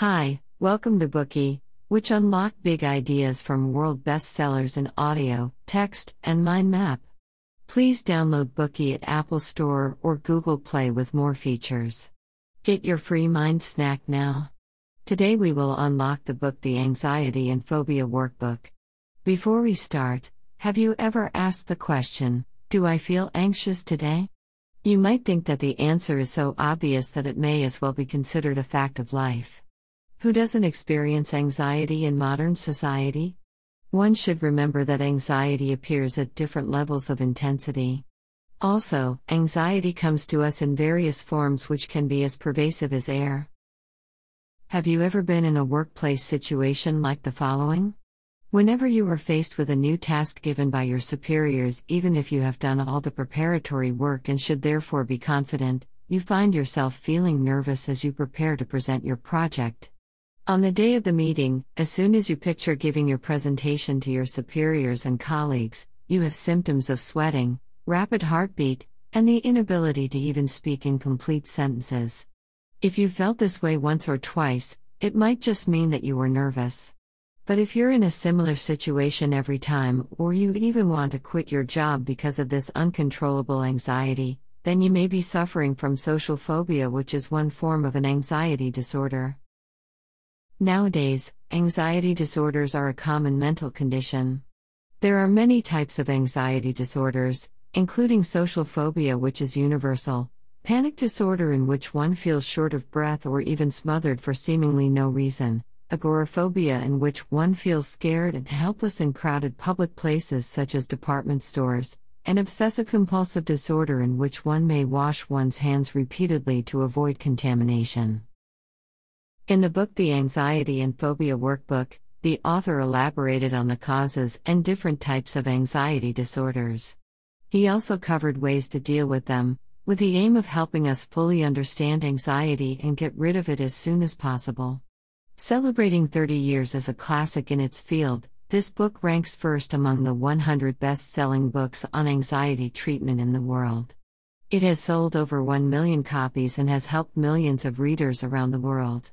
Hi, welcome to Bookey, which unlock big ideas from world bestsellers in audio, text, and mind map. Please download Bookey at Apple Store or Google Play with more features. Get your free mind snack now. Today we will unlock the book The Anxiety and Phobia Workbook. Before we start, have you ever asked the question, Do I feel anxious today? You might think that the answer is so obvious that it may as well be considered a fact of life. Who doesn't experience anxiety in modern society? One should remember that anxiety appears at different levels of intensity. Also, anxiety comes to us in various forms which can be as pervasive as air. Have you ever been in a workplace situation like the following? Whenever you are faced with a new task given by your superiors, even if you have done all the preparatory work and should therefore be confident, you find yourself feeling nervous as you prepare to present your project. On the day of the meeting, as soon as you picture giving your presentation to your superiors and colleagues, you have symptoms of sweating, rapid heartbeat, and the inability to even speak in complete sentences. If you felt this way once or twice, it might just mean that you were nervous. But if you're in a similar situation every time, or you even want to quit your job because of this uncontrollable anxiety, then you may be suffering from social phobia, which is one form of an anxiety disorder. Nowadays, anxiety disorders are a common mental condition. There are many types of anxiety disorders, including social phobia, which is universal, panic disorder, in which one feels short of breath or even smothered for seemingly no reason, agoraphobia, in which one feels scared and helpless in crowded public places such as department stores, and obsessive compulsive disorder, in which one may wash one's hands repeatedly to avoid contamination. In the book The Anxiety and Phobia Workbook, the author elaborated on the causes and different types of anxiety disorders. He also covered ways to deal with them, with the aim of helping us fully understand anxiety and get rid of it as soon as possible. Celebrating 30 years as a classic in its field, this book ranks first among the 100 best selling books on anxiety treatment in the world. It has sold over 1 million copies and has helped millions of readers around the world.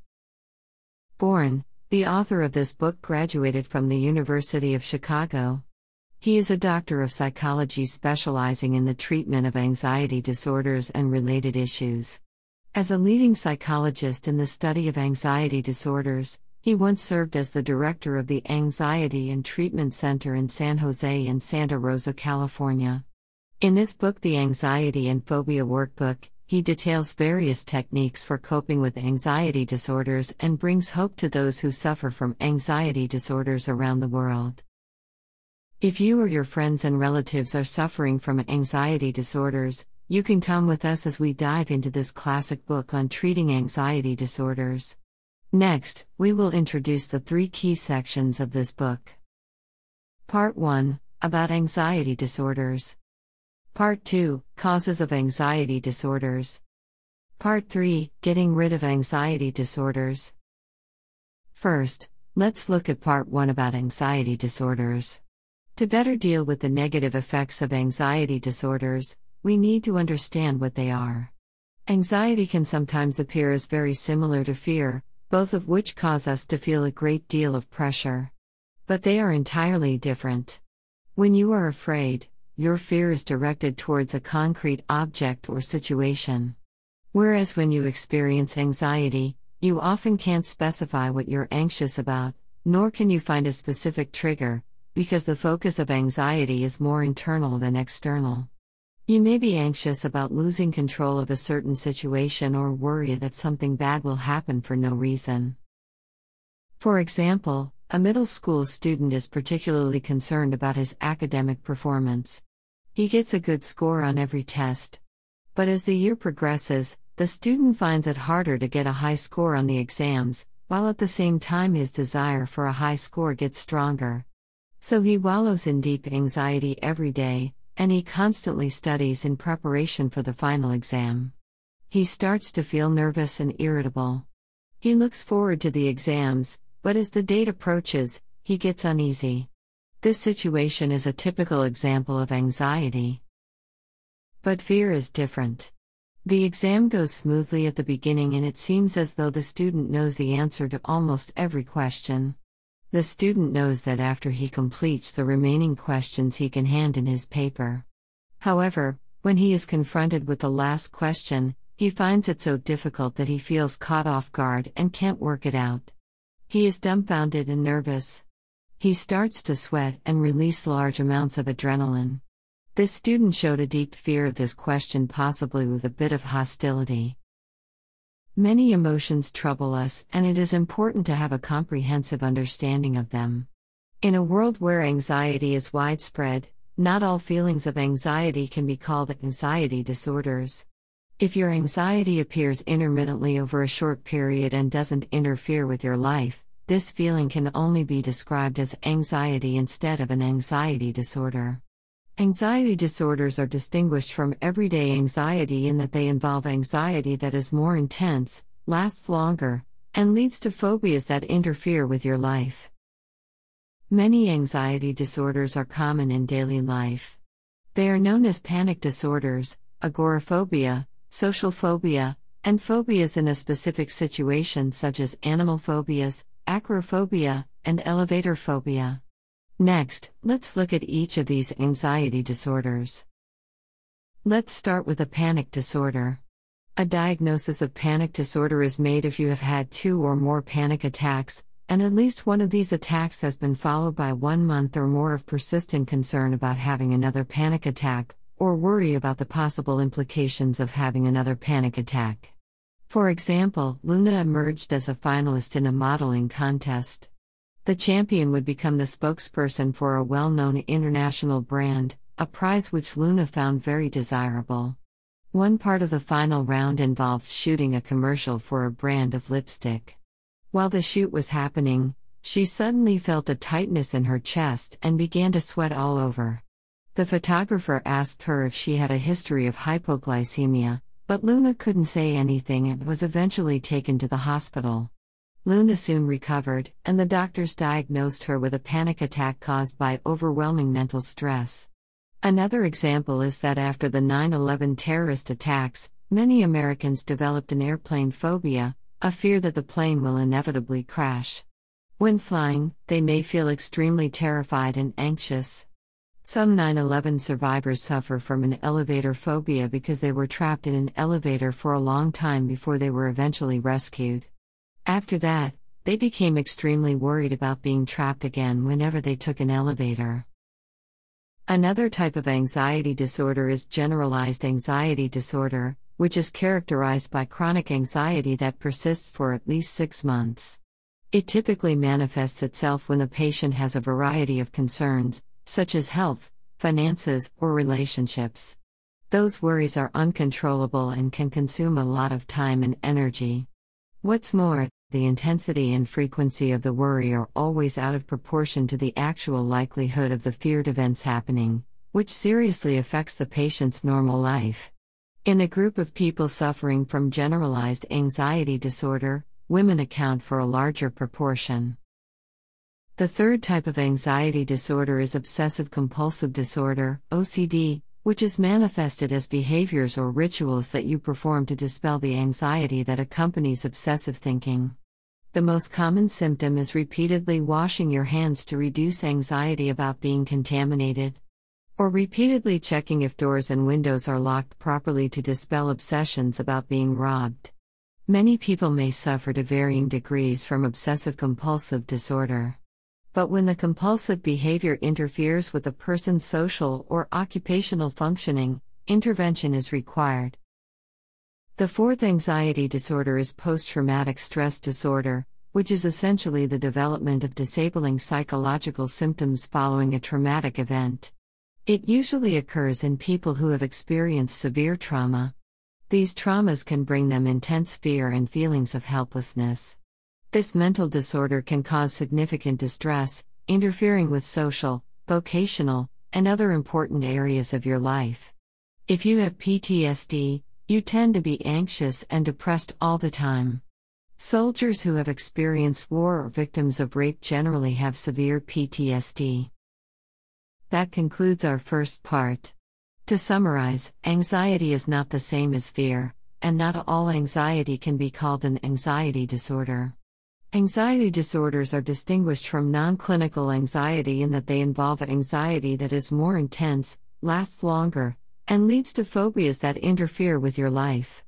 Bourne, the author of this book graduated from the University of Chicago. He is a doctor of psychology specializing in the treatment of anxiety disorders and related issues. As a leading psychologist in the study of anxiety disorders, he once served as the director of the Anxiety and Treatment Center in San Jose and Santa Rosa, California. In this book, The Anxiety and Phobia Workbook, he details various techniques for coping with anxiety disorders and brings hope to those who suffer from anxiety disorders around the world. If you or your friends and relatives are suffering from anxiety disorders, you can come with us as we dive into this classic book on treating anxiety disorders. Next, we will introduce the three key sections of this book. Part 1 About anxiety disorders. Part 2 Causes of Anxiety Disorders. Part 3 Getting rid of anxiety disorders. First, let's look at Part 1 about anxiety disorders. To better deal with the negative effects of anxiety disorders, we need to understand what they are. Anxiety can sometimes appear as very similar to fear, both of which cause us to feel a great deal of pressure. But they are entirely different. When you are afraid, your fear is directed towards a concrete object or situation. Whereas when you experience anxiety, you often can't specify what you're anxious about, nor can you find a specific trigger, because the focus of anxiety is more internal than external. You may be anxious about losing control of a certain situation or worry that something bad will happen for no reason. For example, a middle school student is particularly concerned about his academic performance. He gets a good score on every test. But as the year progresses, the student finds it harder to get a high score on the exams, while at the same time his desire for a high score gets stronger. So he wallows in deep anxiety every day, and he constantly studies in preparation for the final exam. He starts to feel nervous and irritable. He looks forward to the exams, but as the date approaches, he gets uneasy. This situation is a typical example of anxiety. But fear is different. The exam goes smoothly at the beginning and it seems as though the student knows the answer to almost every question. The student knows that after he completes the remaining questions, he can hand in his paper. However, when he is confronted with the last question, he finds it so difficult that he feels caught off guard and can't work it out. He is dumbfounded and nervous. He starts to sweat and release large amounts of adrenaline. This student showed a deep fear of this question, possibly with a bit of hostility. Many emotions trouble us, and it is important to have a comprehensive understanding of them. In a world where anxiety is widespread, not all feelings of anxiety can be called anxiety disorders. If your anxiety appears intermittently over a short period and doesn't interfere with your life, this feeling can only be described as anxiety instead of an anxiety disorder. Anxiety disorders are distinguished from everyday anxiety in that they involve anxiety that is more intense, lasts longer, and leads to phobias that interfere with your life. Many anxiety disorders are common in daily life. They are known as panic disorders, agoraphobia, social phobia, and phobias in a specific situation such as animal phobias, acrophobia, and elevator phobia. Next, let's look at each of these anxiety disorders. Let's start with a panic disorder. A diagnosis of panic disorder is made if you have had two or more panic attacks, and at least one of these attacks has been followed by one month or more of persistent concern about having another panic attack, or worry about the possible implications of having another panic attack. For example, Luna emerged as a finalist in a modeling contest. The champion would become the spokesperson for a well known international brand, a prize which Luna found very desirable. One part of the final round involved shooting a commercial for a brand of lipstick. While the shoot was happening, she suddenly felt a tightness in her chest and began to sweat all over. The photographer asked her if she had a history of hypoglycemia, but Luna couldn't say anything and was eventually taken to the hospital. Luna soon recovered, and the doctors diagnosed her with a panic attack caused by overwhelming mental stress. Another example is that after the 9 11 terrorist attacks, many Americans developed an airplane phobia, a fear that the plane will inevitably crash. When flying, they may feel extremely terrified and anxious. Some 9 11 survivors suffer from an elevator phobia because they were trapped in an elevator for a long time before they were eventually rescued. After that, they became extremely worried about being trapped again whenever they took an elevator. Another type of anxiety disorder is generalized anxiety disorder, which is characterized by chronic anxiety that persists for at least six months. It typically manifests itself when the patient has a variety of concerns, such as health, finances, or relationships. Those worries are uncontrollable and can consume a lot of time and energy. What's more, the intensity and frequency of the worry are always out of proportion to the actual likelihood of the feared events happening, which seriously affects the patient's normal life. In the group of people suffering from generalized anxiety disorder, women account for a larger proportion. The third type of anxiety disorder is obsessive compulsive disorder, OCD, which is manifested as behaviors or rituals that you perform to dispel the anxiety that accompanies obsessive thinking. The most common symptom is repeatedly washing your hands to reduce anxiety about being contaminated. Or repeatedly checking if doors and windows are locked properly to dispel obsessions about being robbed. Many people may suffer to varying degrees from obsessive compulsive disorder. But when the compulsive behavior interferes with a person's social or occupational functioning, intervention is required. The fourth anxiety disorder is post traumatic stress disorder, which is essentially the development of disabling psychological symptoms following a traumatic event. It usually occurs in people who have experienced severe trauma. These traumas can bring them intense fear and feelings of helplessness. This mental disorder can cause significant distress, interfering with social, vocational, and other important areas of your life. If you have PTSD, you tend to be anxious and depressed all the time. Soldiers who have experienced war or victims of rape generally have severe PTSD. That concludes our first part. To summarize, anxiety is not the same as fear, and not all anxiety can be called an anxiety disorder. Anxiety disorders are distinguished from non clinical anxiety in that they involve anxiety that is more intense, lasts longer, and leads to phobias that interfere with your life.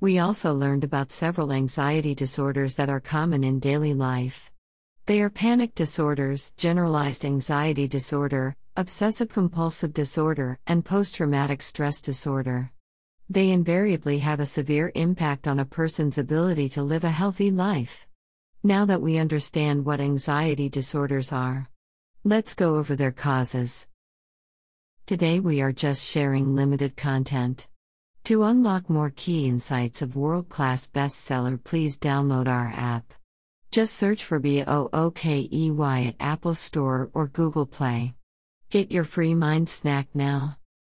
We also learned about several anxiety disorders that are common in daily life. They are panic disorders, generalized anxiety disorder, obsessive compulsive disorder, and post traumatic stress disorder. They invariably have a severe impact on a person's ability to live a healthy life. Now that we understand what anxiety disorders are, let's go over their causes. Today we are just sharing limited content. To unlock more key insights of world class bestseller, please download our app. Just search for BOOKEY at Apple Store or Google Play. Get your free mind snack now.